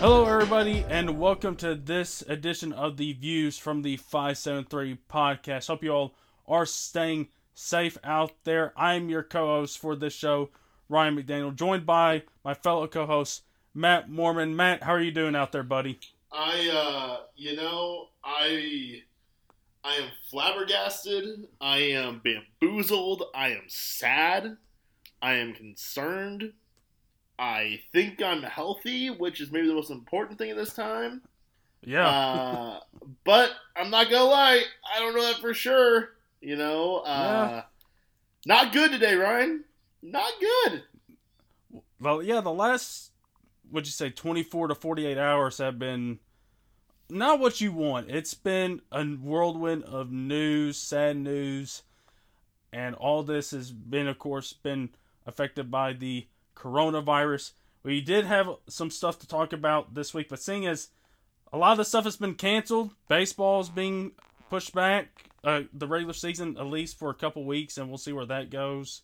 Hello, everybody, and welcome to this edition of the Views from the 573 podcast. Hope you all are staying safe out there. I'm your co host for this show, Ryan McDaniel, joined by my fellow co host, Matt Mormon. Matt, how are you doing out there, buddy? I, uh, you know, I, I am flabbergasted. I am bamboozled. I am sad. I am concerned. I think I'm healthy, which is maybe the most important thing at this time. Yeah. Uh, but I'm not gonna lie, I don't know that for sure. You know, uh, Yeah. not good today, Ryan. Not good. well, yeah, the last, would you say, 24 to 48 hours have been not what you want. It's been a whirlwind of news, sad news, and all this has been, of course, been affected by the coronavirus. We did have some stuff to talk about this week, but seeing as a lot of the stuff has been canceled, baseball's being pushed back, uh, the regular season at least for a couple weeks, and we'll see where that goes.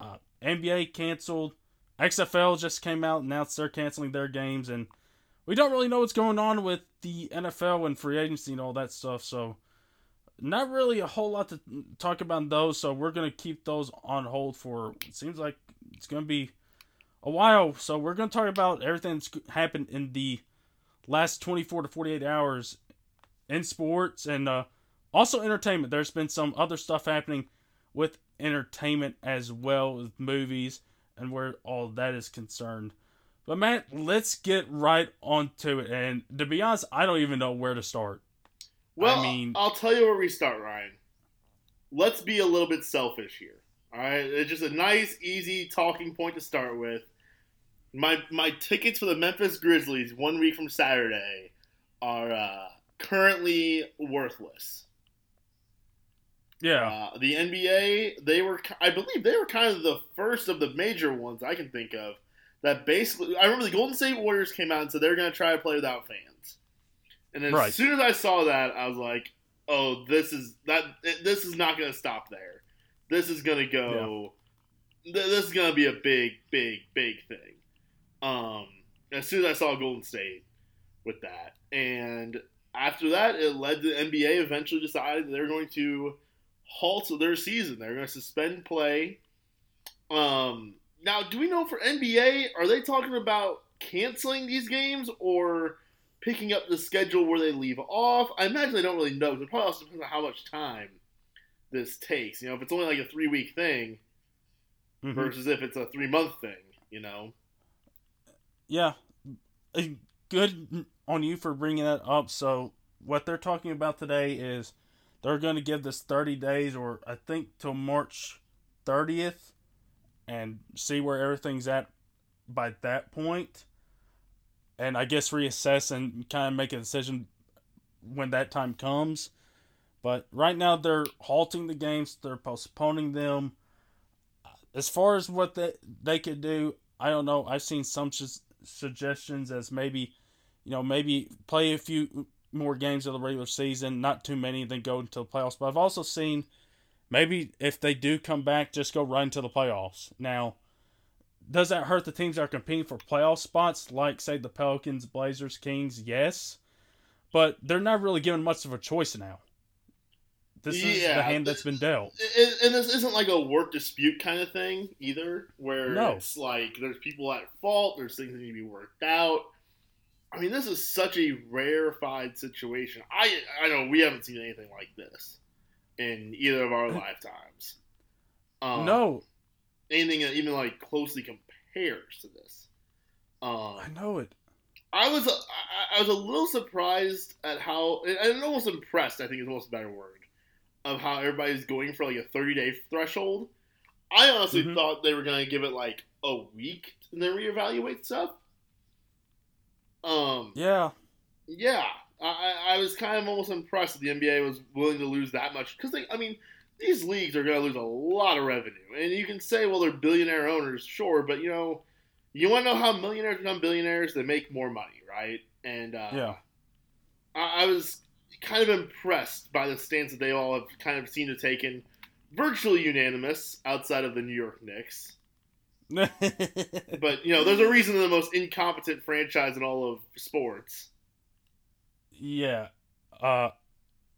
Uh, NBA canceled. XFL just came out and announced they're canceling their games, and we don't really know what's going on with the NFL and free agency and all that stuff. So, not really a whole lot to talk about those. So we're gonna keep those on hold for. It seems like it's gonna be a while. So we're gonna talk about everything that's happened in the last 24 to 48 hours in sports and uh, also entertainment. There's been some other stuff happening with entertainment as well with movies and where all that is concerned. But Matt, let's get right onto it. And to be honest, I don't even know where to start. Well, I mean- I'll tell you where we start, Ryan. Let's be a little bit selfish here. All right, it's just a nice, easy talking point to start with. My my tickets for the Memphis Grizzlies one week from Saturday are uh, currently worthless. Yeah, Uh, the NBA, they were, I believe, they were kind of the first of the major ones I can think of that basically. I remember the Golden State Warriors came out and said they're going to try to play without fans, and as Right. soon as I saw that, I was like, "Oh, this is that. This is not going to stop there. This is going to go. th- This is going to be a big, big, big thing." Um, as soon as I saw Golden State with that, and after that, it led to the NBA eventually decided that they're going to halt their season. They're going to suspend play. Um, now, do we know for NBA, are they talking about canceling these games or picking up the schedule where they leave off? I imagine they don't really know. It probably also depends on how much time this takes. You know, if it's only like a three week thing Mhm. versus if it's a three month thing, you know? yeah. Good on you for bringing that up. So what they're talking about today is they're going to give this 30 days, or I think till March 30th, and see where everything's at by that point, and I guess reassess and kind of make a decision when that time comes. But right now they're halting the games, they're postponing them. As far as what they they could do, I don't know. I've seen some suggestions as maybe, you know, maybe play a few more games of the regular season, not too many, then go into the playoffs. But I've also seen maybe if they do come back, just go right into the playoffs. Now, does that hurt the teams that are competing for playoff spots, like say the Pelicans, Blazers, Kings? Yes, but they're not really given much of a choice now. This is the hand that's been dealt. it, and this isn't like a work dispute kind of thing either, where No. it's like there's people at fault, there's things that need to be worked out. I mean, this is such a rarefied situation. I I know we haven't seen anything like this in either of our lifetimes. Um, no, anything that even like closely compares to this. Um, I know it. I was I, I was a little surprised at how and almost impressed. I think is almost a better word of how everybody's going for like a thirty day threshold. I honestly Mhm. thought they were going to give it like a week and then reevaluate stuff. Um, Yeah, yeah, I, I I was kind of almost impressed that the NBA was willing to lose that much because they, I mean, these leagues are going to lose a lot of revenue, and you can say, well, they're billionaire owners, sure, but you know, you want to know how millionaires become billionaires? They make more money, right? And uh, Yeah. I, I was kind of impressed by the stance that they all have kind of seemed to taken, virtually unanimous outside of the New York Knicks. but you know, there's a reason they're the most incompetent franchise in all of sports. Yeah. Uh,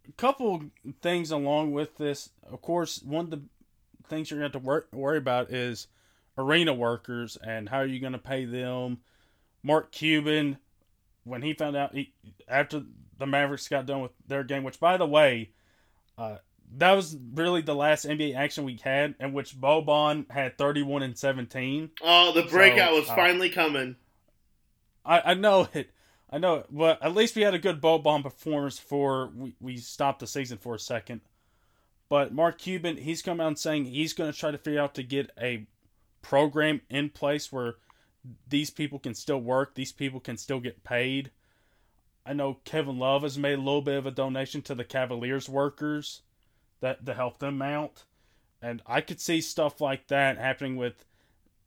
a couple things along with this. Of course, one of the things you're going to have to wor- worry about is arena workers and how are you going to pay them. Mark Cuban, when he found out he, after the Mavericks got done with their game, which by the way, uh, that was really the last NBA action we had, in which Boban had 31 and 17. Oh, the breakout So, was uh, finally coming. I, I know it. I know it. But at least we had a good Boban performance for we, we stopped the season for a second. But Mark Cuban, he's come out saying he's going to try to figure out to get a program in place where these people can still work, these people can still get paid. I know Kevin Love has made a little bit of a donation to the Cavaliers workers that to help them out. And I could see stuff like that happening with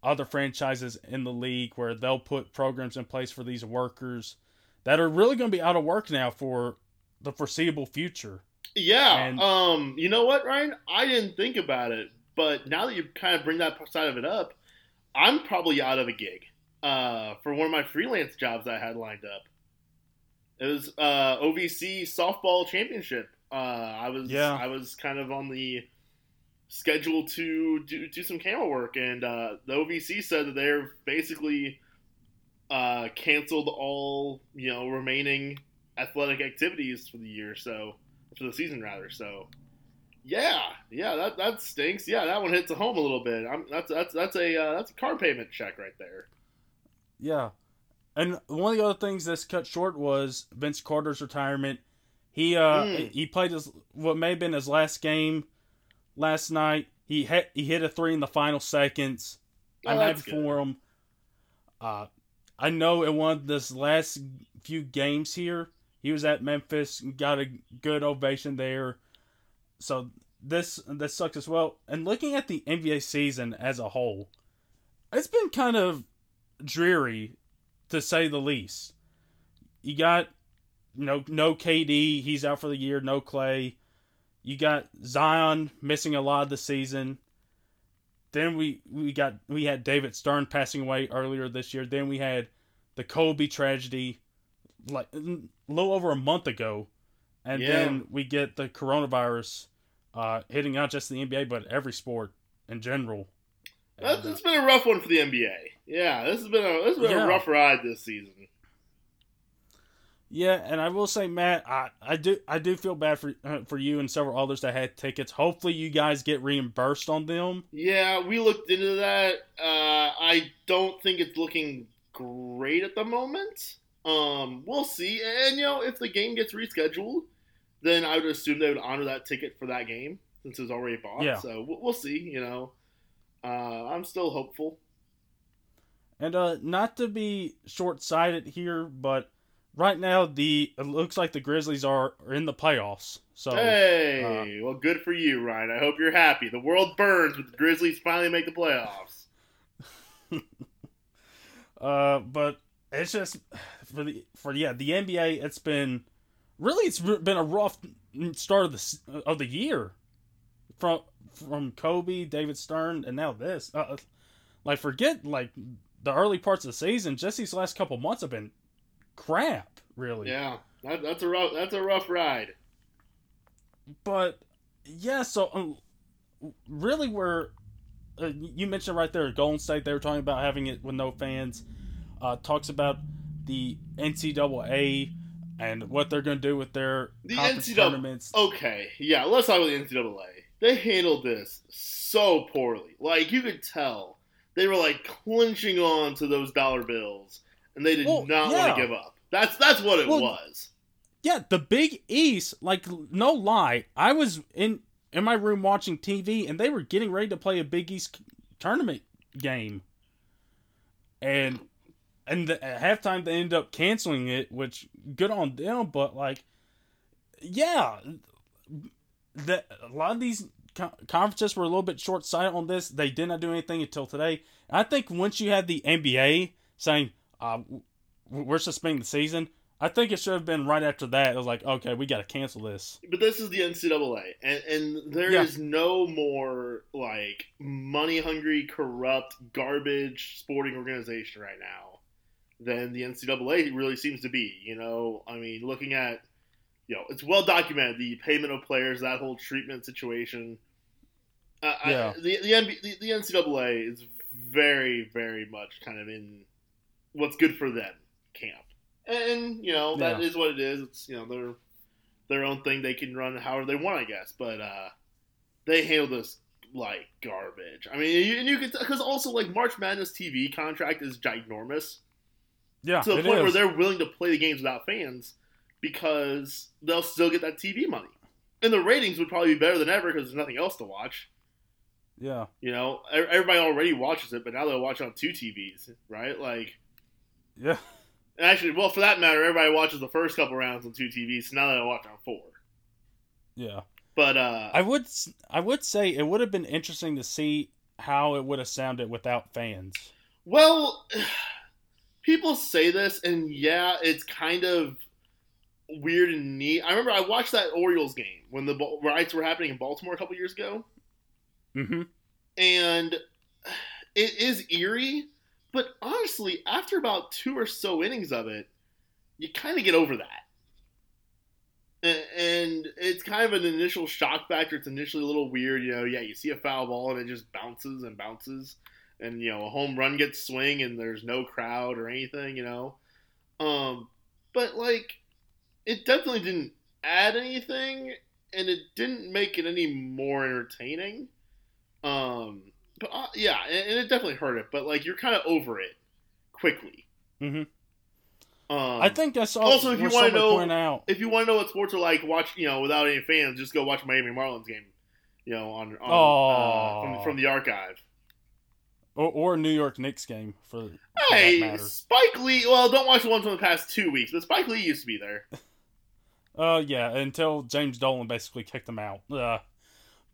other franchises in the league where they'll put programs in place for these workers that are really going to be out of work now for the foreseeable future. Yeah. And- um. You know what, Ryan? I didn't think about it, but now that you kind of bring that side of it up, I'm probably out of a gig. Uh, for one of my freelance jobs I had lined up. It was uh OVC softball championship. Uh, I was Yeah. I was kind of on the schedule to do do some camera work, and uh, the OVC said that they're basically uh, canceled all you know remaining athletic activities for the year. So for the season rather. So yeah, yeah, that that stinks. Yeah, that one hits home a little bit. I'm, that's that's that's a uh, that's a car payment check right there. Yeah. And one of the other things that's cut short was Vince Carter's retirement. He uh Mm. he played his what may have been his last game last night. He hit he hit a three in the final seconds. Oh, I'm happy good. for him. Uh, I know in one of this last few games here, he was at Memphis, and got a good ovation there. So this this sucks as well. And looking at the NBA season as a whole, it's been kind of dreary, to say the least. You got you know no KD, he's out for the year. No Clay. You got Zion missing a lot of the season. Then we we got we had David Stern passing away earlier this year. Then we had the Kobe tragedy, like a little over a month ago, and Yeah. then we get the coronavirus uh, hitting not just the NBA but every sport in general. That's, uh, it's been a rough one for the NBA. Yeah, this has been a this has been Yeah. a rough ride this season. Yeah, and I will say, Matt, I, I do I do feel bad for uh, for you and several others that had tickets. Hopefully, you guys get reimbursed on them. Yeah, we looked into that. Uh, I don't think it's looking great at the moment. Um, we'll see. And you know, if the game gets rescheduled, then I would assume they would honor that ticket for that game since it was already bought. Yeah. So we'll, we'll see. You know, uh, I'm still hopeful. And uh, not to be short sighted here, but right now the it looks like the Grizzlies are, are in the playoffs. So hey, well, good for you, Ryan. I hope you're happy. The world burns, but the Grizzlies finally make the playoffs. Uh, but it's just for the for yeah the NBA. It's been really it's been a rough start of the of the year from from Kobe, David Stern, and now this. Uh, like forget like the early parts of the season. Just these last couple months have been crap, really. Yeah, that, that's a rough that's a rough ride. But yeah, so um, really, we're uh, you mentioned right there, Golden State. They were talking about having it with no fans. Uh, talks about the NCAA and what they're going to do with their The conference NCAA tournaments. Okay, yeah, let's talk about the NCAA. They handled this so poorly. Like you could tell, they were like clinching on to those dollar bills, and they did Well, not want to give up. That's that's what it Well, was. Yeah, the Big East. Like no lie, I was in in my room watching TV, and they were getting ready to play a Big East tournament game, and and the, at halftime they end up canceling it, which good on them. But like, yeah, the a lot of these conferences were a little bit short sighted on this. They did not do anything until today. I think once you had the NBA saying uh, we're suspending the season, I think it should have been right after that. It was like, okay, we got to cancel this. But this is the NCAA, and, and there Yeah. is no more like money hungry, corrupt, garbage sporting organization right now than the NCAA really seems to be. You know, I mean, looking at you know, it's well documented the payment of players, that whole treatment situation. Uh, Yeah. I, the the, NB, the the NCAA is very very much kind of in what's good for them camp, and you know that Yeah. is what it is. It's you know their their own thing. They can run however they want, I guess. But uh, they handle this like garbage. I mean, you, and you can because also like March Madness TV contract is ginormous Yeah, to the point where they're willing to play the games without fans because they'll still get that TV money. And the ratings would probably be better than ever because there's nothing else to watch. Yeah, You know, everybody already watches it, but now they'll watch on two TVs, right? Like, yeah, actually, well, for that matter, everybody watches the first couple rounds on two TVs, so now they'll watch on four. yeah. But uh, I would, I would say it would have been interesting to see how it would have sounded without fans. Well, people say this, and yeah, it's kind of weird and neat. I remember I watched that Orioles game when the riots were happening in Baltimore a couple years ago, Mm-hmm. and it is eerie. But honestly, after about two or so innings of it, you kind of get over that. And it's kind of an initial shock factor. It's initially a little weird, you know. Yeah, you see a foul ball and it just bounces and bounces, and you know a home run gets swing and there's no crowd or anything, you know. Um, but like, it definitely didn't add anything, and it didn't make it any more entertaining. Um, but uh, yeah, and, and it definitely hurt it. But like, you're kind of over it quickly. Mhm. Um, I think that's all. also, if you wanna know- out. if you want to know what sports are like, watch you know without any fans, just go watch Miami Marlins game. You know on, on uh, from, from the archive. Or, or New York Knicks game for, for Hey. Spike Lee. Well, don't watch the ones from the past two weeks, but Spike Lee used to be there. Uh, yeah, until James Dolan basically kicked him out. Uh,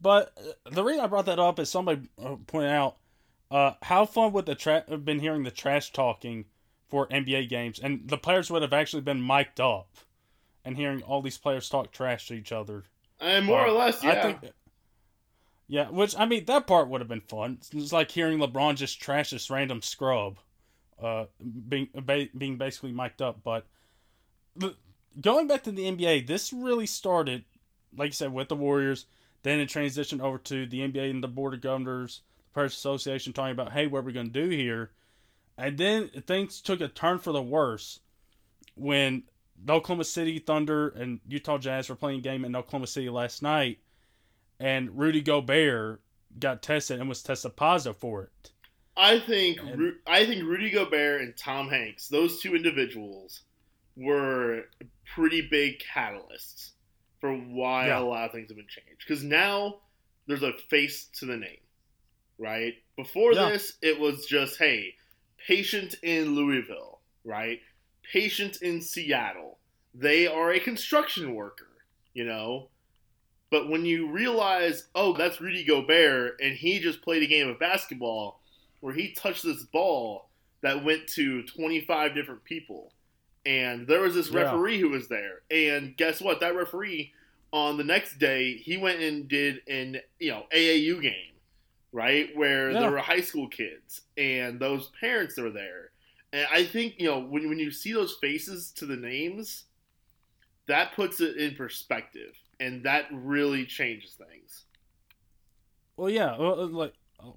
but uh, the reason I brought that up is somebody uh, pointed out uh, how fun would the tra- have been hearing the trash talking for NBA games, and the players would have actually been mic'd up, and hearing all these players talk trash to each other. And more Uh, or less, yeah. I think. Yeah, which I mean, that part would have been fun. It's like hearing LeBron just trash this random scrub, uh, being ba- being basically mic'd up. But the, going back to the NBA, this really started, like you said, with the Warriors. Then it transitioned over to the NBA and the Board of Governors, the Players Association, talking about, hey, what are we going to do here? And then things took a turn for the worse when the Oklahoma City Thunder and Utah Jazz were playing a game in Oklahoma City last night, and Rudy Gobert got tested and was tested positive for it. I think And- Ru- I think Rudy Gobert and Tom Hanks, those two individuals, were pretty big catalysts for why Yeah. a lot of things have been changed. Because now there's a face to the name, right? Before Yeah. this, it was just hey, patient in Louisville, right? Patient in Seattle. They are a construction worker, you know. But when you realize, oh, that's Rudy Gobert, and he just played a game of basketball where he touched this ball that went to 25 different people. And there was this Yeah. referee who was there. And guess what? That referee on the next day, he went and did an, you know, AAU game, right? Where Yeah. there were high school kids and those parents were there. And I think, you know, when, when you see those faces to the names, that puts it in perspective. And that really changes things. Well, yeah, well, uh, like uh,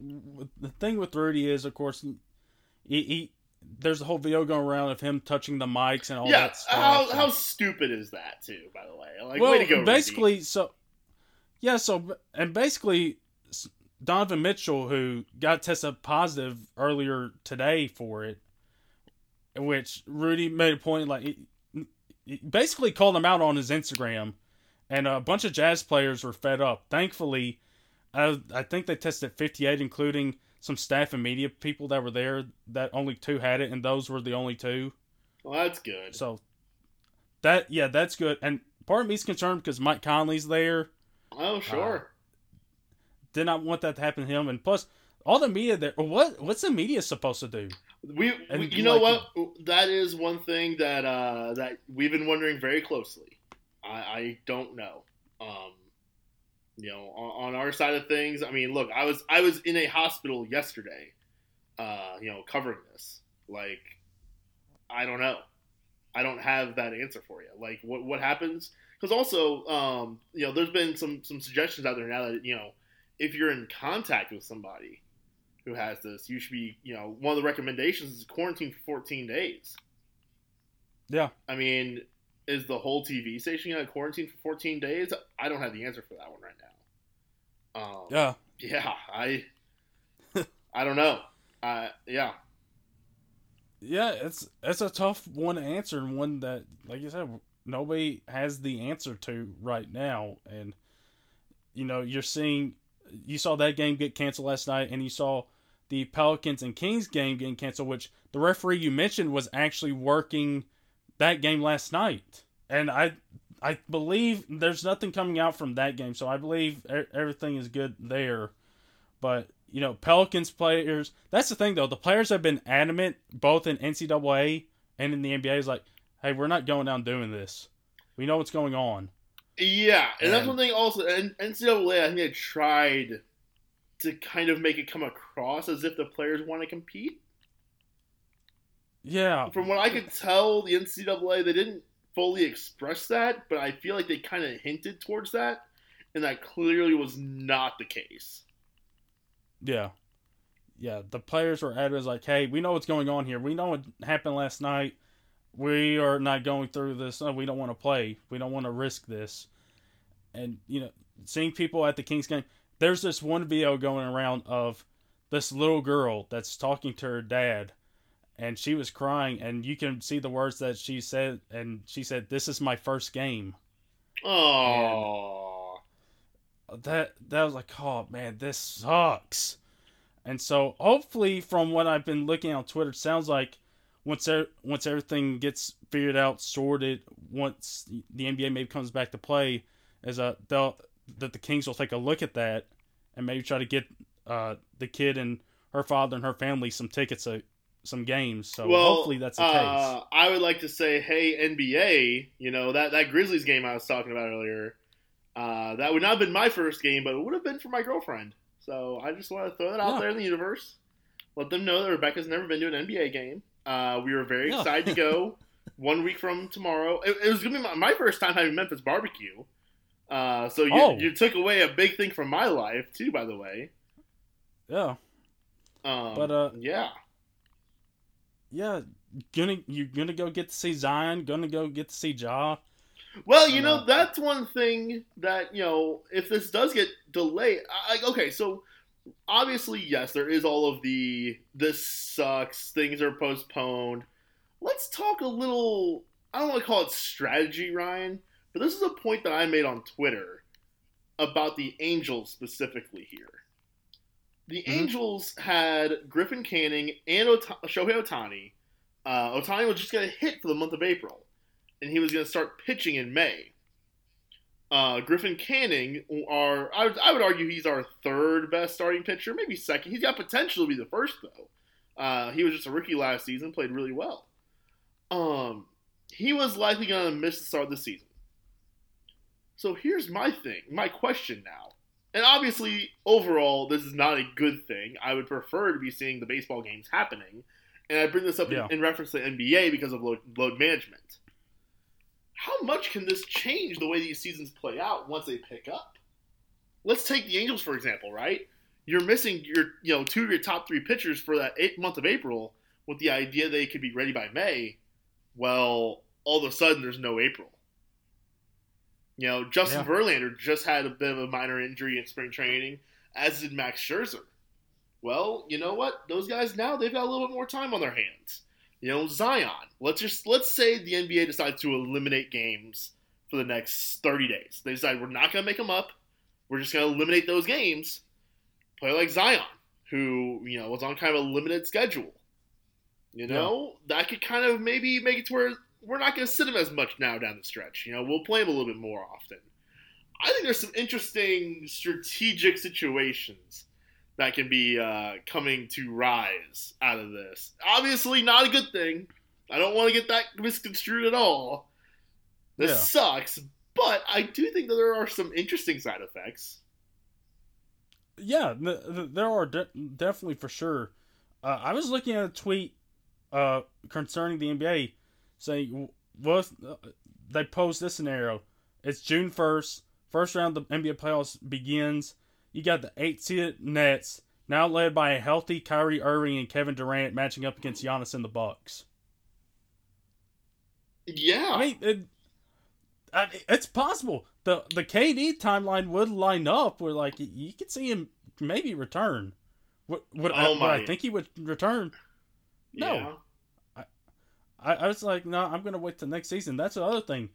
the thing with Rudy is, of course, he, he there's a whole video going around of him touching the mics and all yeah, that stuff. how, how stupid is that, too, by the way? Like, well, way to go, Rudy. basically, so yeah, so and basically, Donovan Mitchell, who got tested positive earlier today for it, which Rudy made a point like he, he basically called him out on his Instagram, and a bunch of Jazz players were fed up. Thankfully, I, I think they tested 58, including some staff and media people that were there. That only two had it, and those were the only two. Well, that's good. So that yeah, that's good. And part of me's concerned because Mike Conley's there. Oh, sure. Did not want that to happen to him. And plus, all the media there. What what's the media supposed to do? We, we you know like, what? That is one thing that uh, that we've been wondering very closely. I, I don't know. Um, you know, on, on, our side of things, I mean, look, I was I was in a hospital yesterday, uh, you know, covering this. Like, I don't know. I don't have that answer for you. Like, what what happens? Because also, um, you know, there's been some some suggestions out there now that you know, if you're in contact with somebody who has this, you should be, you know, one of the recommendations is quarantine for 14 days. Yeah. I mean, is the whole TV station going to quarantine for 14 days? I don't have the answer for that one right now. Um, yeah. Yeah, I I don't know. Uh, yeah. Yeah, it's it's a tough one to answer and one that, like you said, nobody has the answer to right now. And you know, you're seeing, you saw that game get canceled last night, and you saw the Pelicans and Kings game getting canceled, which the referee you mentioned was actually working that game last night, and I I believe there's nothing coming out from that game, so I believe everything is good there. But you know, Pelicans players. That's the thing, though. The players have been adamant, both in NCAA and in the NBA, is like, hey, we're not going down doing this. We know what's going on. Yeah, and, and that's one thing. Also, and NCAA, I think they tried to kind of make it come across as if the players want to compete. Yeah. From what I could tell, the NCAA they didn't fully express that, but I feel like they kind of hinted towards that, and that clearly was not the case. Yeah. Yeah, the players were at it as like, "Hey, we know what's going on here. We know what happened last night. We are not going through this. No, we don't want to play. We don't want to risk this." And you know, seeing people at the Kings game, there's this one video going around of this little girl that's talking to her dad and she was crying and you can see the words that she said and she said this is my first game. Oh that that was like oh man this sucks. And so hopefully from what i've been looking on twitter sounds like once there, once everything gets figured out sorted once the nba maybe comes back to play is a they'll that the Kings will take a look at that and maybe try to get uh, the kid and her father and her family some tickets to some games. So well, hopefully that's the uh, case. I would like to say, hey NBA, you know that that Grizzlies game I was talking about earlier. Uh, that would not have been my first game, but it would have been for my girlfriend. So I just want to throw that out yeah. there in the universe. Let them know that Rebecca's never been to an NBA game. Uh, we were very yeah. excited to go. one week from tomorrow, it, it was gonna be my, my, first time having Memphis barbecue. Uh, so you, oh. you took away a big thing from my life too, by the way. Yeah. Um, but uh, yeah, yeah, gonna you're gonna go get to see Zion, gonna go get to see Ja. Well, you know that's one thing that you know if this does get delayed. I, okay, so obviously yes, there is all of the this sucks, things are postponed. Let's talk a little. I don't want to call it strategy, Ryan but this is a point that I made on Twitter about the Angels specifically here. The mm-hmm. Angels had Griffin Canning and Ota- Shohei Ohtani. Uh, Ohtani was just going to hit for the month of April, and he was going to start pitching in May. Uh, Griffin Canning, are I would, I would argue he's our third best starting pitcher, maybe second. He's got potential to be the first though. Uh, he was just a rookie last season, played really well. Um, he was likely going to miss the start of the season. So here's my thing, my question now. And obviously, overall, this is not a good thing. I would prefer to be seeing the baseball games happening. And I bring this up yeah. in, in, reference to NBA because of load, load management. How much can this change the way these seasons play out once they pick up? Let's take the Angels for example, right? You're missing your, you know, two of your top three pitchers for that eight month of April with the idea they could be ready by May. Well, all of a sudden there's no April. You know, Justin yeah. Verlander just had a bit of a minor injury in spring training, as did Max Scherzer. Well, you know what? Those guys now they've got a little bit more time on their hands. You know, Zion. Let's just let's say the NBA decides to eliminate games for the next 30 days. They decide we're not going to make them up. We're just going to eliminate those games. Play like Zion, who you know was on kind of a limited schedule. You know, yeah. that could kind of maybe make it to where we're not going to sit him as much now down the stretch. You know, we'll play him a little bit more often. I think there's some interesting strategic situations that can be uh, coming to rise out of this. Obviously, not a good thing. I don't want to get that misconstrued at all. This Yeah. sucks, but I do think that there are some interesting side effects. Yeah, th- th- there are de- definitely for sure. Uh, I was looking at a tweet uh, concerning the NBA saying, "What uh, they posed this scenario? It's June first, first round of the NBA playoffs begins. You got the eight seeded Nets now led by a healthy Kyrie Irving and Kevin Durant matching up against Giannis and the Bucks. Yeah, I mean, it, I it's possible. the The KD timeline would line up where, like, you could see him maybe return. Would, would, I, Oh would I think he would return? No. I, I was like, no, I'm going to wait till next season. That's the other thing.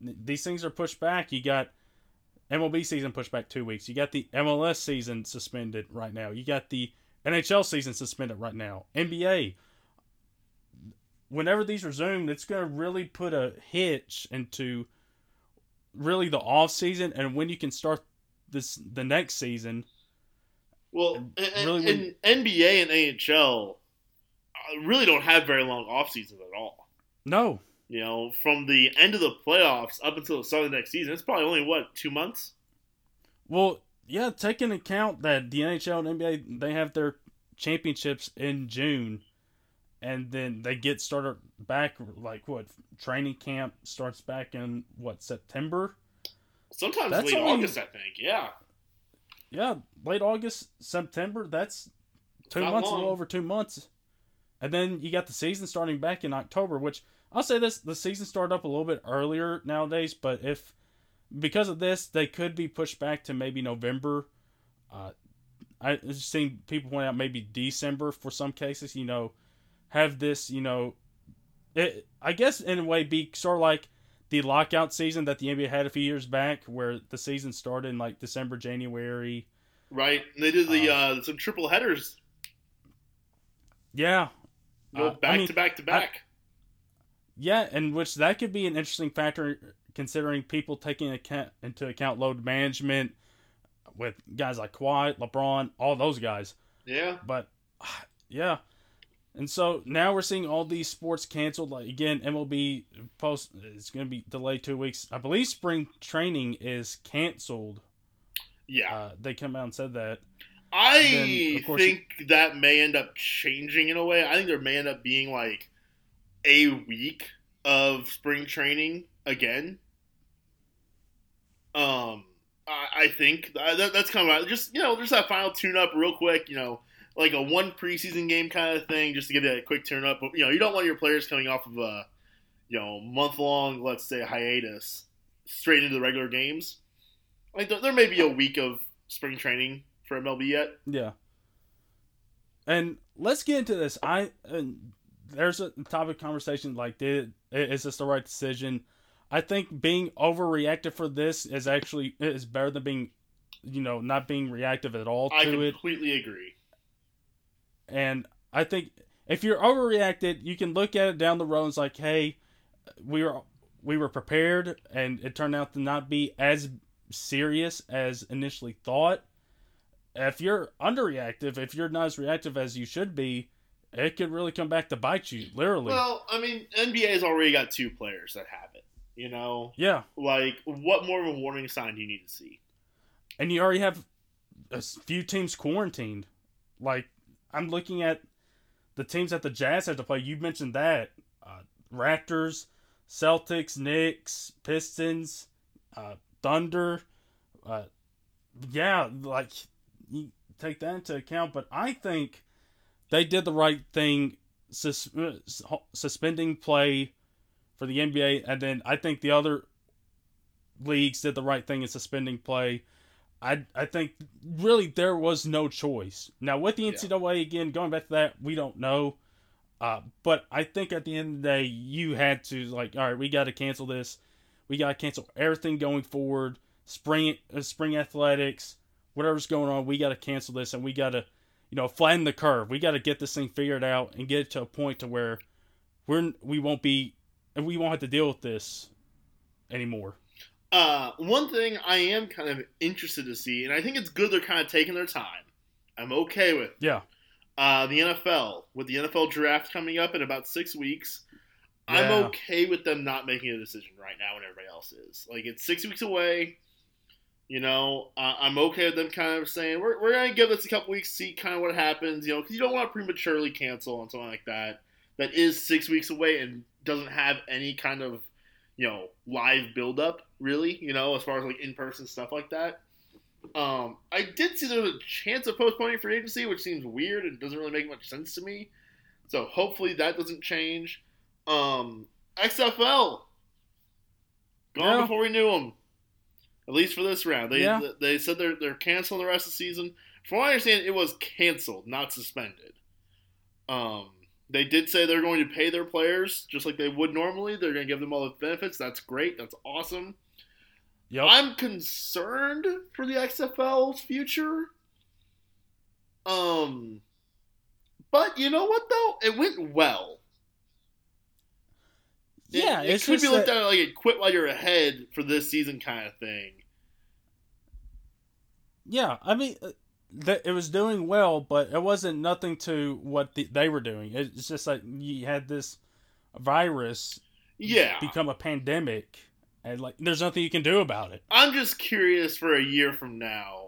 These things are pushed back. You got MLB season pushed back two weeks. You got the MLS season suspended right now. You got the NHL season suspended right now. NBA. Whenever these resume, it's going to really put a hitch into really the off season and when you can start this the next season. Well, And really and NBA and AHL really don't have very long off seasons at all. No, You know, from the end of the playoffs up until the start of the next season, it's probably only what two months. Well, yeah, take into account that the NHL and NBA they have their championships in June, and then they get started back like what training camp starts back in what September? Sometimes That's late only- August, I think. Yeah, Yeah, late August, September. That's two Not months, a little over two months, and then you got the season starting back in October. Which I'll say this: the season started up a little bit earlier nowadays, but if because of this, they could be pushed back to maybe November. Uh, I've seen people point out maybe December for some cases. You know, have this. You know, it. I guess in a way be sort of like the lockout season that the NBA had a few years back, where the season started in like December, January. right. And they did the uh, some triple headers, Yeah, go Uh, I back mean, to back to back. yeah, and which that could be an interesting factor considering people taking account into account load management with guys like Kawhi, LeBron, all those guys. yeah, But yeah, and so now we're seeing all these sports canceled. Like again, MLB post it's going to be delayed two weeks. I believe spring training is canceled. yeah. Uh, they come out and said that. I think that may end up changing in a way. I think there may end up being like a week of spring training again. Um, I, I think that, that's kind of just you know just that final tune up real quick. You know, like a one preseason game kind of thing, just to give you a quick turn up. But you know, you don't want your players coming off of a you know month long, let's say hiatus, straight into the regular games. Like there, there may be a week of spring training for MLB yet. Yeah. And let's get into this. I and there's a topic conversation like did is this the right decision? I think being overreactive for this is actually is better than being you know not being reactive at all I to it. completely agree. And I think if you're overreacted, you can look at it down the road and it's like, hey, we were we were prepared and it turned out to not be as serious as initially thought. If you're underreactive, if you're not as reactive as you should be, it could really come back to bite you, literally. Well, I mean, NBA's already got two players that have it. You know, yeah, like what more of a warning sign do you need to see? and you already have a few teams quarantined. Like I'm looking at the teams that the Jazz have to play. You mentioned that uh, Raptors, Celtics, Knicks, Pistons, uh, Thunder. Uh, yeah, like you take that into account. But I think they did the right thing, sus- uh, suspending play for the NBA, and then I think the other leagues did the right thing in suspending play. I I think really there was no choice. Now with the Yeah. NCAA again, going back to that, we don't know. Uh, but I think at the end of the day, you had to like, all right, we got to cancel this. We got to cancel everything going forward. Spring uh, spring athletics, whatever's going on, we got to cancel this, and we got to, you know, flatten the curve. We got to get this thing figured out and get it to a point to where we're we won't be, and we won't have to deal with this anymore. Uh, one thing I am kind of interested to see, and I think it's good they're kind of taking their time. I'm okay with. Yeah. Uh, the NFL with the NFL draft coming up in about six weeks. I'm okay with them not making a decision right now when everybody else is. Like it's six weeks away. You know, uh, I'm okay with them kind of saying we're, we're gonna give this a couple weeks, see kind of what happens. You know, because you don't want to prematurely cancel on something like that. That is six weeks away and doesn't have any kind of you know live build up really. You know, as far as like in person stuff like that. Um, I did see there was a chance of postponing free agency, which seems weird and doesn't really make much sense to me. So hopefully that doesn't change. Um, XFL gone before we knew them. At least for this round, they Yeah. they said they're they're canceling the rest of the season. From what I understand, it was canceled, not suspended. Um, they did say they're going to pay their players just like they would normally. They're going to give them all the benefits. That's great. That's awesome. Yep. I'm concerned for the XFL's future. Um, but you know what though? It went well. It- yeah, it, it's could be looked that- at like a quit while you're ahead for this season kind of thing. Yeah, I mean, uh, th- it was doing well, but it wasn't nothing to what the, they were doing. It's just like you had this virus Yeah, become a pandemic, and like there's nothing you can do about it. I'm just curious for a year from now.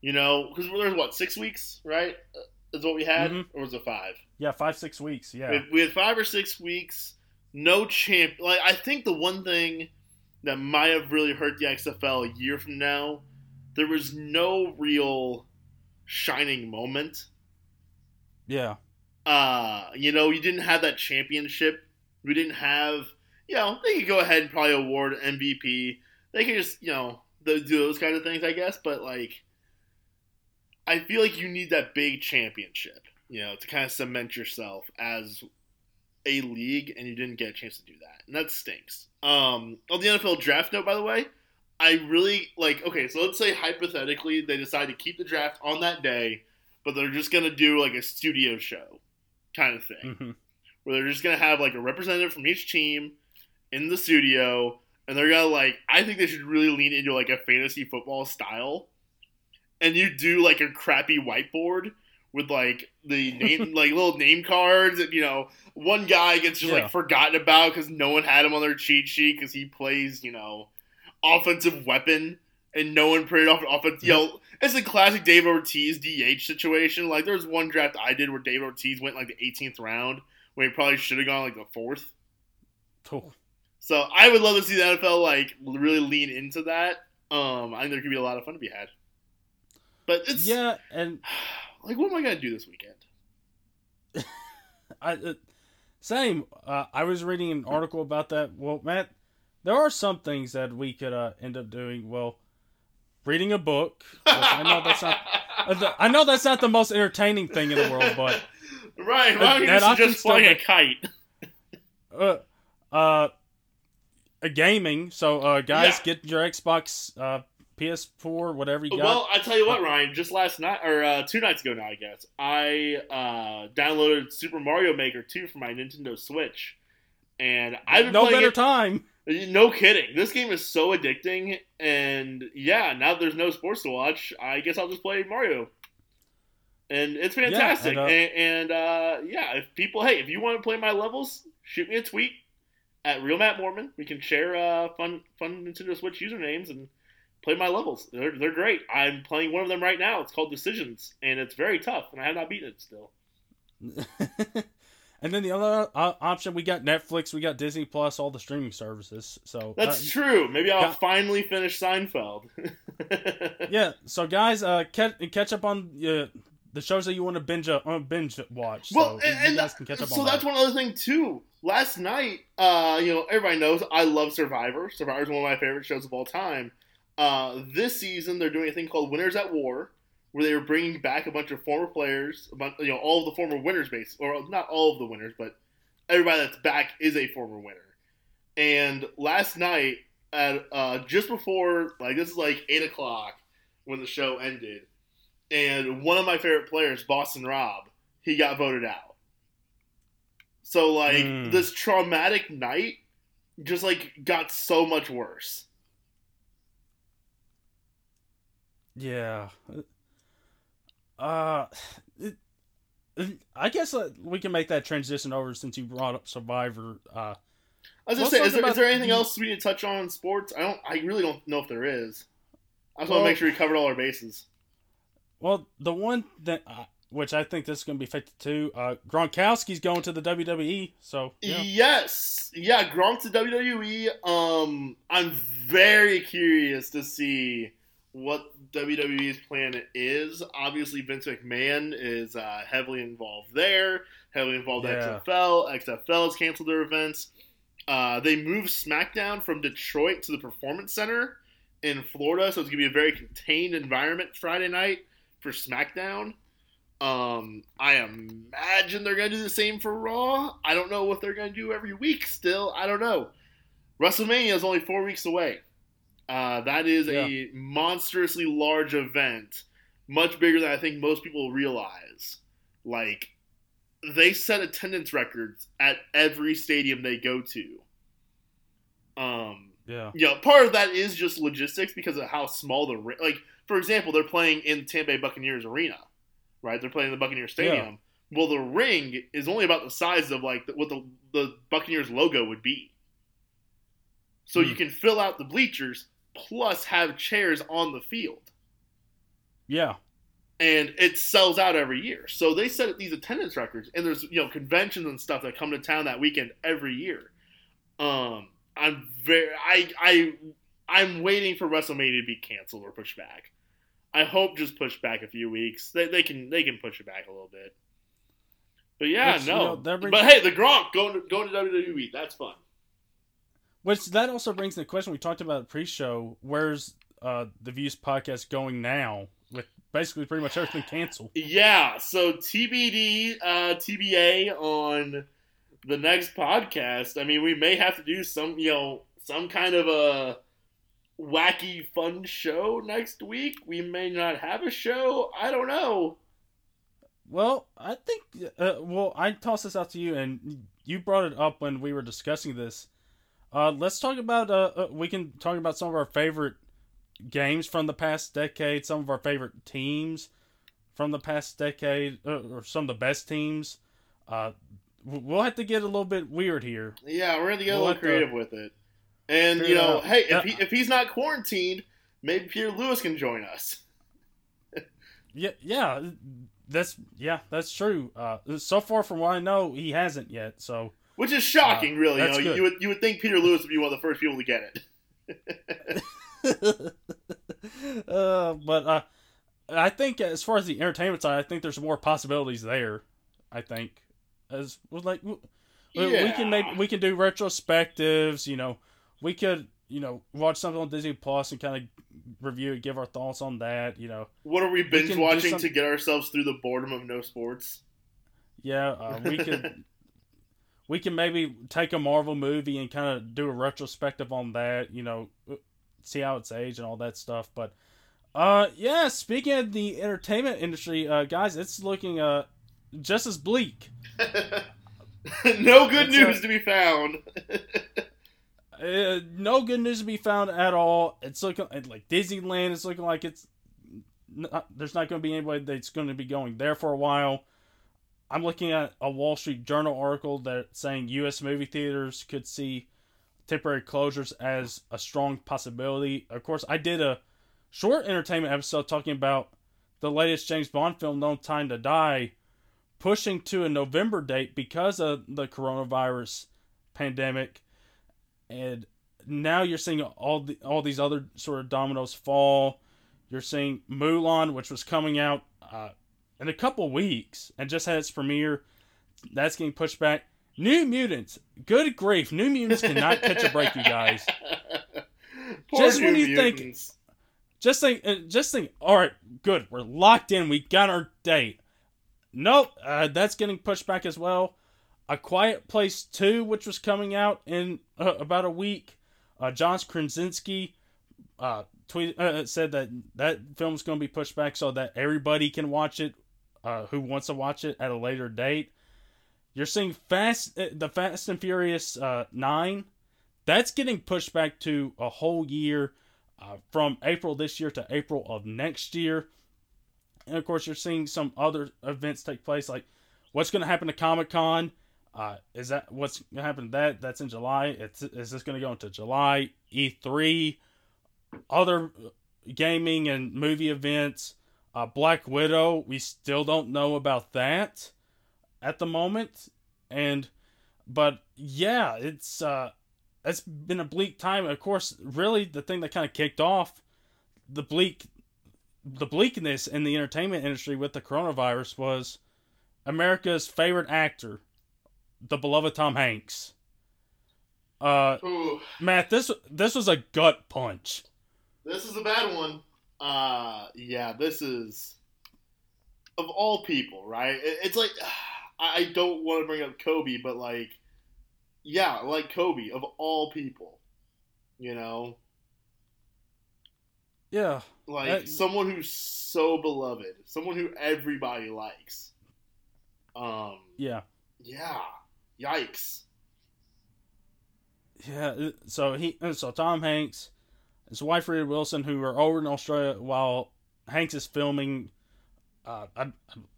You know, because there's what six weeks, right? Uh, Is what we had, Mhm. or was it five? Yeah, five six weeks. We Yeah, had, we had five or six weeks, no champ. Like I think the one thing that might have really hurt the XFL a year from now, there was no real shining moment. yeah, Uh, you know, you didn't have that championship. We didn't have, you know, they could go ahead and probably award MVP. They could just, you know, do those kind of things, I guess. But like, I feel like you need that big championship, you know, to kind of cement yourself as a league, and you didn't get a chance to do that, and that stinks. Um, on the NFL draft note, by the way, I really like. Okay, so let's say hypothetically they decide to keep the draft on that day, but they're just gonna do like a studio show kind of thing hmm where they're just gonna have like a representative from each team in the studio, and they're gonna like. I think they should really lean into like a fantasy football style, and you do like a crappy whiteboard with like the name, like little name cards, and you know, one guy gets just Yeah. like forgotten about because no one had him on their cheat sheet because he plays, you know, offensive weapon. And no one printed off an offense. You know, it's a classic Dave Ortiz DH situation. Like, there was one draft I did where Dave Ortiz went like the 18th round, when he probably should have gone like the fourth. So I would love to see the NFL like really lean into that. Um, I think there could be a lot of fun to be had. But it's Yeah, and like, what am I gonna do this weekend? I uh, same. Uh, I was reading an article about that. Well, Matt, there are some things that we could uh, end up doing. Well, reading a book. I know that's not. uh, the- I know that's not the most entertaining thing in the world, but right, why don't That just flying a kite? uh, uh, a gaming. So, uh, guys, Yeah. get your Xbox, uh, PS4, whatever you got. Well, I tell you what, Ryan. Just last night or uh, two nights ago now, I guess I uh, downloaded Super Mario Maker 2 for my Nintendo Switch, and I've been no better it time. No kidding. This game is so addicting, and yeah, now that there's no sports to watch, I guess I'll just play Mario. And it's fantastic. and, uh, and and, uh, yeah, if people, hey, if you want to play my levels, shoot me a tweet at Real Matt Mormon. We can share uh, fun fun Nintendo Switch usernames and play my levels. They're, they're great. I'm playing one of them right now. It's called Decisions, and it's very tough, and I have not beaten it still. and then the other uh, option, we got Netflix, we got Disney Plus, all the streaming services. So That's uh, true. Maybe I'll got- finally finish Seinfeld. yeah. So guys, uh, catch, catch up on uh, the shows that you want to binge uh, binge watch. Well, so and, you guys can catch up so on that's that. one other thing too. Last night, uh, you know, everybody knows I love Survivor. Survivor is one of my favorite shows of all time. Uh, this season, they're doing a thing called Winners at War, where they are bringing back a bunch of former players, you know, all of the former winners, base or not all of the winners, but everybody that's back is a former winner. And last night, at uh, just before, like this is like eight o'clock when the show ended, and one of my favorite players, Boston Rob, he got voted out. So like Mm. this traumatic night just like got so much worse. Yeah. Uh, it, it, I guess uh, we can make that transition over since you brought up Survivor. Uh, I was gonna say, is there, is there anything else we need to touch on in sports? I don't. I really don't know if there is. I just well, want to make sure we covered all our bases. Well, the one that, uh, which I think this is going to be 52, uh, Gronkowski's going to the WWE. So yeah. yes, yeah, Gronk to WWE. Um, I'm very curious to see what WWE's plan is. Obviously, Vince McMahon is uh, heavily involved there, heavily involved yeah. XFL. XFL has canceled their events. Uh, they moved SmackDown from Detroit to the Performance Center in Florida, so it's gonna be a very contained environment Friday night for SmackDown. Um, I imagine they're gonna do the same for Raw. I don't know what they're gonna do every week. Still, I don't know. WrestleMania is only four weeks away. Uh, that is yeah. a monstrously large event, much bigger than I think most people realize. Like, they set attendance records at every stadium they go to. Um, yeah, know, part of that is just logistics because of how small the ring. like. For example, they're playing in Tampa Bay Buccaneers arena, right? They're playing in the Buccaneers Stadium. Yeah. Well, the ring is only about the size of like what the the Buccaneers logo would be. So mm. you can fill out the bleachers plus have chairs on the field. Yeah. And it sells out every year. So they set these attendance records and there's, you know, conventions and stuff that come to town that weekend every year. Um I'm very I I I'm waiting for WrestleMania to be canceled or pushed back. I hope just push back a few weeks. They, they can they can push it back a little bit. But yeah, Which, no. You know, brings... But hey, the Gronk going to going to WWE, that's fun. Which that also brings the question we talked about pre-show. Where's uh, the Views podcast going now? With basically pretty much everything canceled. Yeah. So TBD, uh, TBA on the next podcast. I mean, we may have to do some, you know, some kind of a wacky fun show next week. We may not have a show. I don't know. Well, I think. Uh, well, I toss this out to you, and you brought it up when we were discussing this. Uh, let's talk about. Uh, uh, we can talk about some of our favorite games from the past decade, some of our favorite teams from the past decade, uh, or some of the best teams. Uh, we'll have to get a little bit weird here. Yeah, we're gonna get we'll a little creative to, with it. And you know, hey, if he, if he's not quarantined, maybe Peter Lewis can join us. yeah, yeah, that's yeah, that's true. Uh, so far from what I know, he hasn't yet. So which is shocking, uh, really. You know, you would you would think Peter Lewis would be one of the first people to get it. uh, but uh, I think as far as the entertainment side, I think there's more possibilities there. I think as like we, yeah. we can maybe we can do retrospectives. You know, we could you know watch something on Disney Plus and kind of review it, give our thoughts on that. You know, what are we binge we watching some... to get ourselves through the boredom of no sports? Yeah, uh, we could we can maybe take a Marvel movie and kind of do a retrospective on that, you know, see how it's aged and all that stuff. But uh yeah, speaking of the entertainment industry, uh guys, it's looking uh just as bleak. no good it's news a, to be found. uh, no good news to be found at all. It's looking like Disneyland. It's looking like it's not, there's not going to be anybody that's going to be going there for a while. I'm looking at a Wall Street Journal article that saying U.S. movie theaters could see temporary closures as a strong possibility. Of course, I did a short entertainment episode talking about the latest James Bond film, No Time to Die, pushing to a November date because of the coronavirus pandemic, and now you're seeing all the all these other sort of dominoes fall. You're seeing Mulan, which was coming out uh, in a couple weeks and just had its premiere. That's getting pushed back. New Mutants. Good grief. New Mutants cannot catch a break, you guys. just when you mutants. think. Just think, uh, just think. All right, good. We're locked in. We got our date. Nope, uh, that's getting pushed back as well. A Quiet Place Two, which was coming out in uh, about a week. Uh, John Krasinski uh, tweet uh, said that that film's going to be pushed back so that everybody can watch it uh, who wants to watch it at a later date. You're seeing Fast, uh, the Fast and Furious uh, Nine, that's getting pushed back to a whole year, uh, from April this year to April of next year. and of course, you're seeing some other events take place. Like, what's going to happen to Comic Con? Uh, is that what's going to happen to that? That's in July. It's, is this going to go into July? E3, other gaming and movie events. Uh, Black Widow, we still don't know about that at the moment. And, but yeah, it's, uh, it's been a bleak time. Of course, really the thing that kind of kicked off the bleak the bleakness in the entertainment industry with the coronavirus was America's favorite actor, the beloved Tom Hanks. Uh, Ooh, Matt, this this was a gut punch. this is a bad one. Uh, yeah, this is of all people, right? It's like I don't want to bring up Kobe, but like, yeah, like Kobe of all people, you know, Yeah, like That- someone who's so beloved, someone who everybody likes. Um, yeah, yeah, yikes. yeah. uh, So he, uh, so Tom Hanks, his wife Rita Wilson, who are over in Australia while Hanks is filming. Uh, I,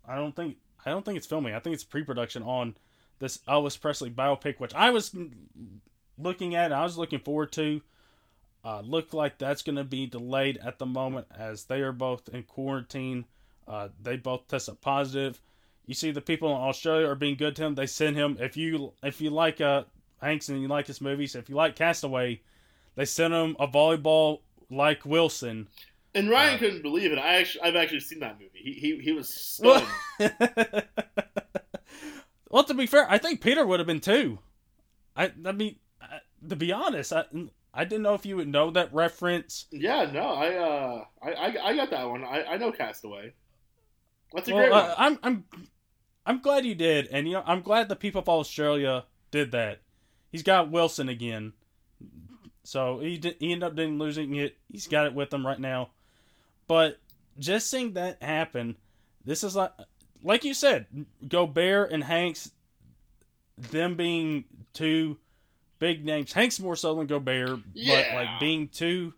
I don't think I don't think it's filming. I think it's pre-production on this Elvis Presley biopic, which I was looking at. I was looking forward to. Uh, look like that's going to be delayed at the moment as they are both in quarantine. Uh, they both tested positive. You see, the people in Australia are being good to him. They send him if you if you like uh, Hanks and you like his movies, if you like Castaway, they sent him a volleyball like Wilson. And Ryan Uh, couldn't believe it. I actually, I've actually seen that movie. He, he, he was stunned. well, to be fair, I think Peter would have been too. I, I mean, I, to be honest, I, I didn't know if you would know that reference. Yeah, no, I uh, I, I, I got that one. I, I know Castaway. That's a Well, great uh, one. I'm, I'm, I'm glad you did, and you know, I'm glad the people of Australia did that. He's got Wilson again, so he did, he ended up didn't losing it. He's got it with him right now, but just seeing that happen, this is like, like you said, Gobert and Hanks, them being two big names. Hanks more so than Gobert, but like being two Well,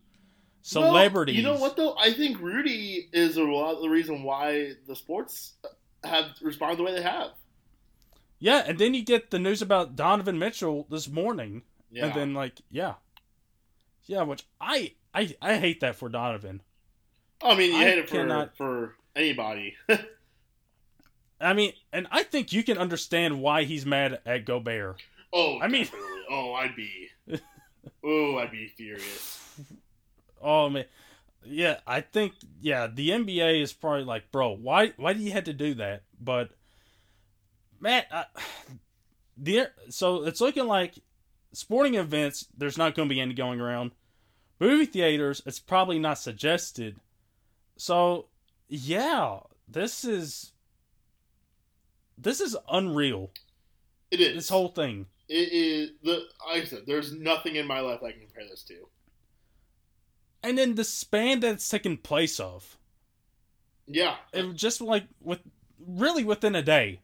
celebrities. you know what though? I think Rudy is a lot of the reason why the sports have responded the way they have. Yeah, and then you get the news about Donovan Mitchell this morning. Yeah. And then like, yeah. Yeah, which I I I hate that for Donovan. Oh, I mean, you I hate it for cannot- for anybody. I mean, and I think you can understand why he's mad at Gobert. oh, I mean- definitely. oh, I'd be. oh, I'd be furious. Oh man. Yeah, I think yeah, the NBA is probably like, bro, why why do you have to do that? But Matt, I, the so it's looking like sporting events. There's not going to be any going around. Movie theaters, it's probably not suggested. So yeah, this is this is unreal. It is. This whole thing. It is the. Like I said, there's nothing in my life I can compare this to. And then the span that it's taken place of. Yeah. it just like with really within a day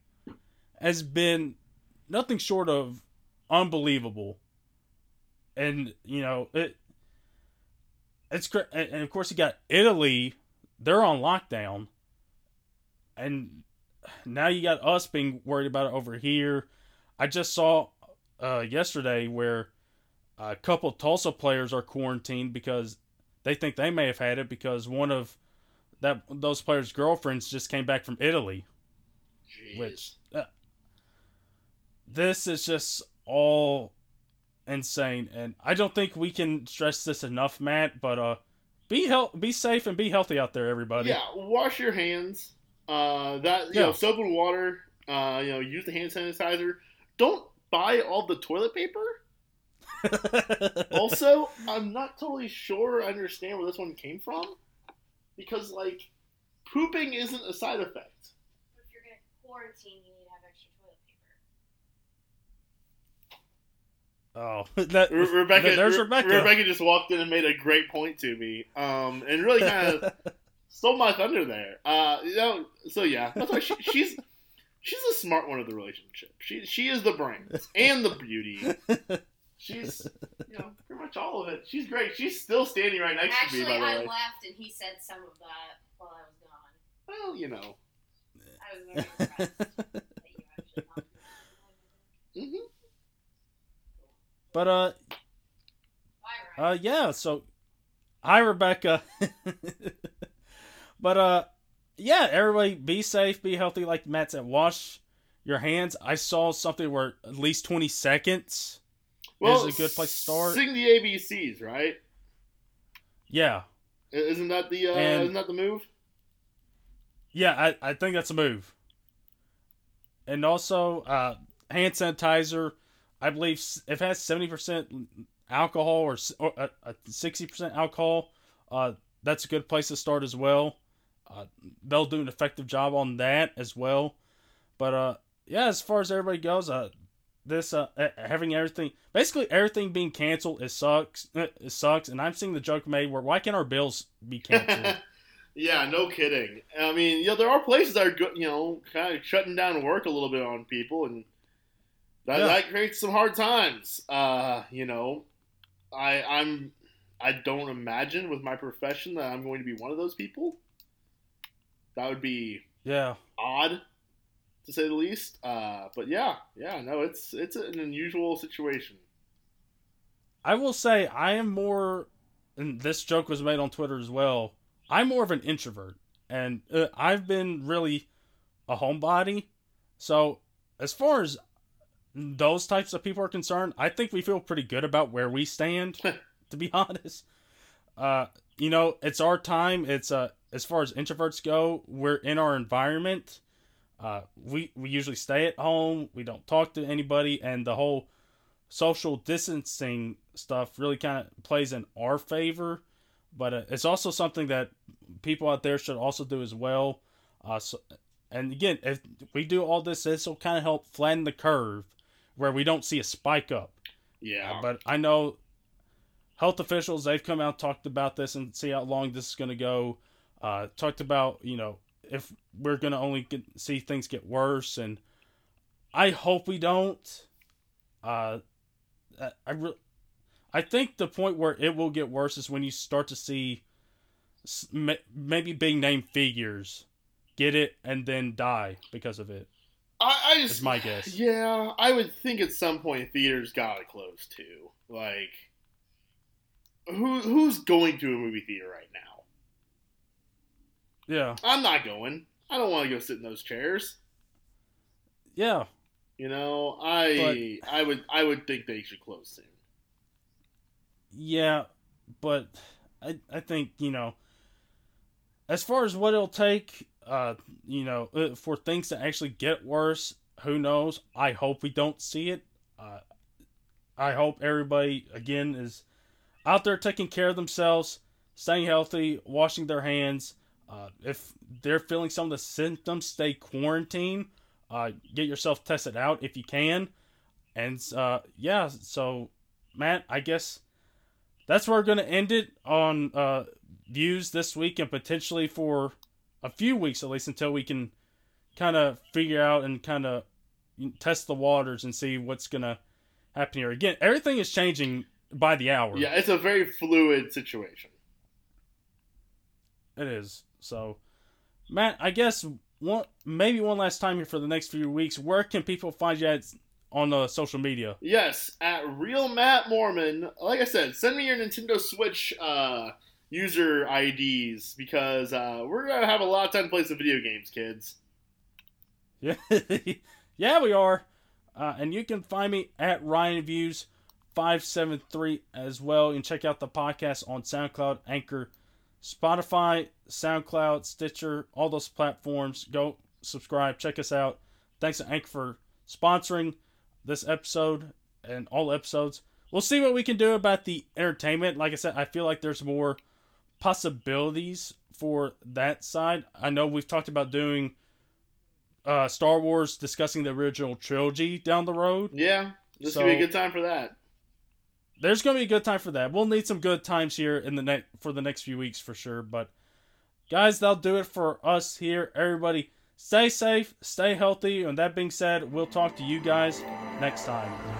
has been nothing short of unbelievable and you know it it's and and of course you got italy they're on lockdown and now you got us being worried about it over here i just saw uh yesterday where a couple tulsa players are quarantined because they think they may have had it because one of that those players' girlfriends just came back from Italy. Jeez. Which uh, this is just all insane, and I don't think we can stress this enough, Matt. But uh, be hel- be safe and be healthy out there, everybody. Yeah, wash your hands. Uh, that you Yeah. know, soap and water. Uh, you know, use the hand sanitizer. Don't buy all the toilet paper. Also, I'm not totally sure I understand where this one came from, because like, pooping isn't a side effect. If you're gonna quarantine, you need to have extra toilet paper. Oh, that Re- Rebecca, There's Re- Rebecca. Rebecca just walked in and made a great point to me, um, and really kind of stole my thunder there. Uh, you know, so yeah, that's why she, she's she's a smart one of the relationship. She she is the brains and the beauty. She's you know pretty much all of it. She's great. She's still standing right next Actually, to me, by the I way. left and he said some of that while I was gone. Well, you know. I was very impressed that you actually talked about it. hmm but uh, uh, yeah. So, hi Rebecca. but uh, yeah. Everybody, be safe, be healthy. Like Matt said, wash your hands. I saw something where at least twenty seconds. Well, a good place to start. Sing the ABCs, right? Yeah, Isn't that the uh, And- isn't that the move? yeah. I I think that's a move. And also, uh, hand sanitizer. I believe if it has seventy percent alcohol or or uh, sixty percent alcohol, uh, that's a good place to start as well. Uh, they'll do an effective job on that as well. But uh, yeah, as far as everybody goes, uh, this uh, uh, having everything basically everything being canceled it sucks. uh, It sucks, and I'm seeing the joke made where why can't our bills be canceled? yeah, no kidding. I mean, you know, there are places that are you know kind of shutting down work a little bit on people, and that, Yeah. that creates some hard times. Uh, you know, I I'm I don't imagine with my profession that I'm going to be one of those people. That would be yeah. odd to say the least. Uh, but yeah, yeah, no, it's it's an unusual situation. I will say I am more, and this joke was made on Twitter as well. I'm more of an introvert, and uh, I've been really a homebody. So as far as those types of people are concerned, I think we feel pretty good about where we stand. to be honest, uh, you know, it's our time. It's uh, as far as introverts go, we're in our environment. Uh, we we usually stay at home. We don't talk to anybody, and the whole social distancing stuff really kind of plays in our favor. But uh, it's also something that people out there should also do as well. Uh, so, and again, if we do all this, this will kind of help flatten the curve where we don't see a spike up. Yeah, Uh, but I know health officials they've come out talked about this and see how long this is going to go. Uh, talked about you know if we're going to only get, see things get worse, and I hope we don't. Uh, I I, re- I think the point where it will get worse is when you start to see maybe big name figures get it and then die because of it. I, I just Is my guess. Yeah, I would think at some point theaters gotta close too. Like, who who's going to a movie theater right now? Yeah, I'm not going. I don't want to go sit in those chairs. yeah. You know, I I would I would think they should close soon. Yeah, but I I think you know, as far as what it'll take, uh, you know, uh, for things to actually get worse, who knows? I hope we don't see it. Uh, I hope everybody again is out there taking care of themselves, staying healthy, washing their hands. Uh, if they're feeling some of the symptoms, stay quarantined. Uh, get yourself tested out if you can. And uh, yeah, so Matt, I guess that's where we're going to end it on uh, views this week and potentially for a few weeks at least until we can kind of figure out and kind of test the waters and see what's going to happen here. Again, everything is changing by the hour. Yeah, it's a very fluid situation. It is. So, Matt, I guess one maybe one last time here for the next few weeks. Where can people find you at on uh, social media? Yes, at real Matt Mormon. Like I said, send me your Nintendo Switch uh, user IDs because uh, we're gonna have a lot of time to play some video games, kids. Yeah, yeah, we are. Uh, and you can find me at Ryan Views five seven three as well. And check out the podcast on SoundCloud, Anchor, Spotify, SoundCloud, Stitcher, all those platforms. Go subscribe, check us out. Thanks to Anchor for sponsoring this episode and all episodes. We'll see what we can do about the entertainment. Like I said, I feel like there's more possibilities for that side. I know we've talked about doing uh, Star Wars discussing the original trilogy down the road. Yeah, this So- could be a good time for that. There's going to be a good time for that. We'll need some good times here in the next for the next few weeks for sure. But guys, that'll do it for us here. Everybody, stay safe, stay healthy. And that being said, we'll talk to you guys next time.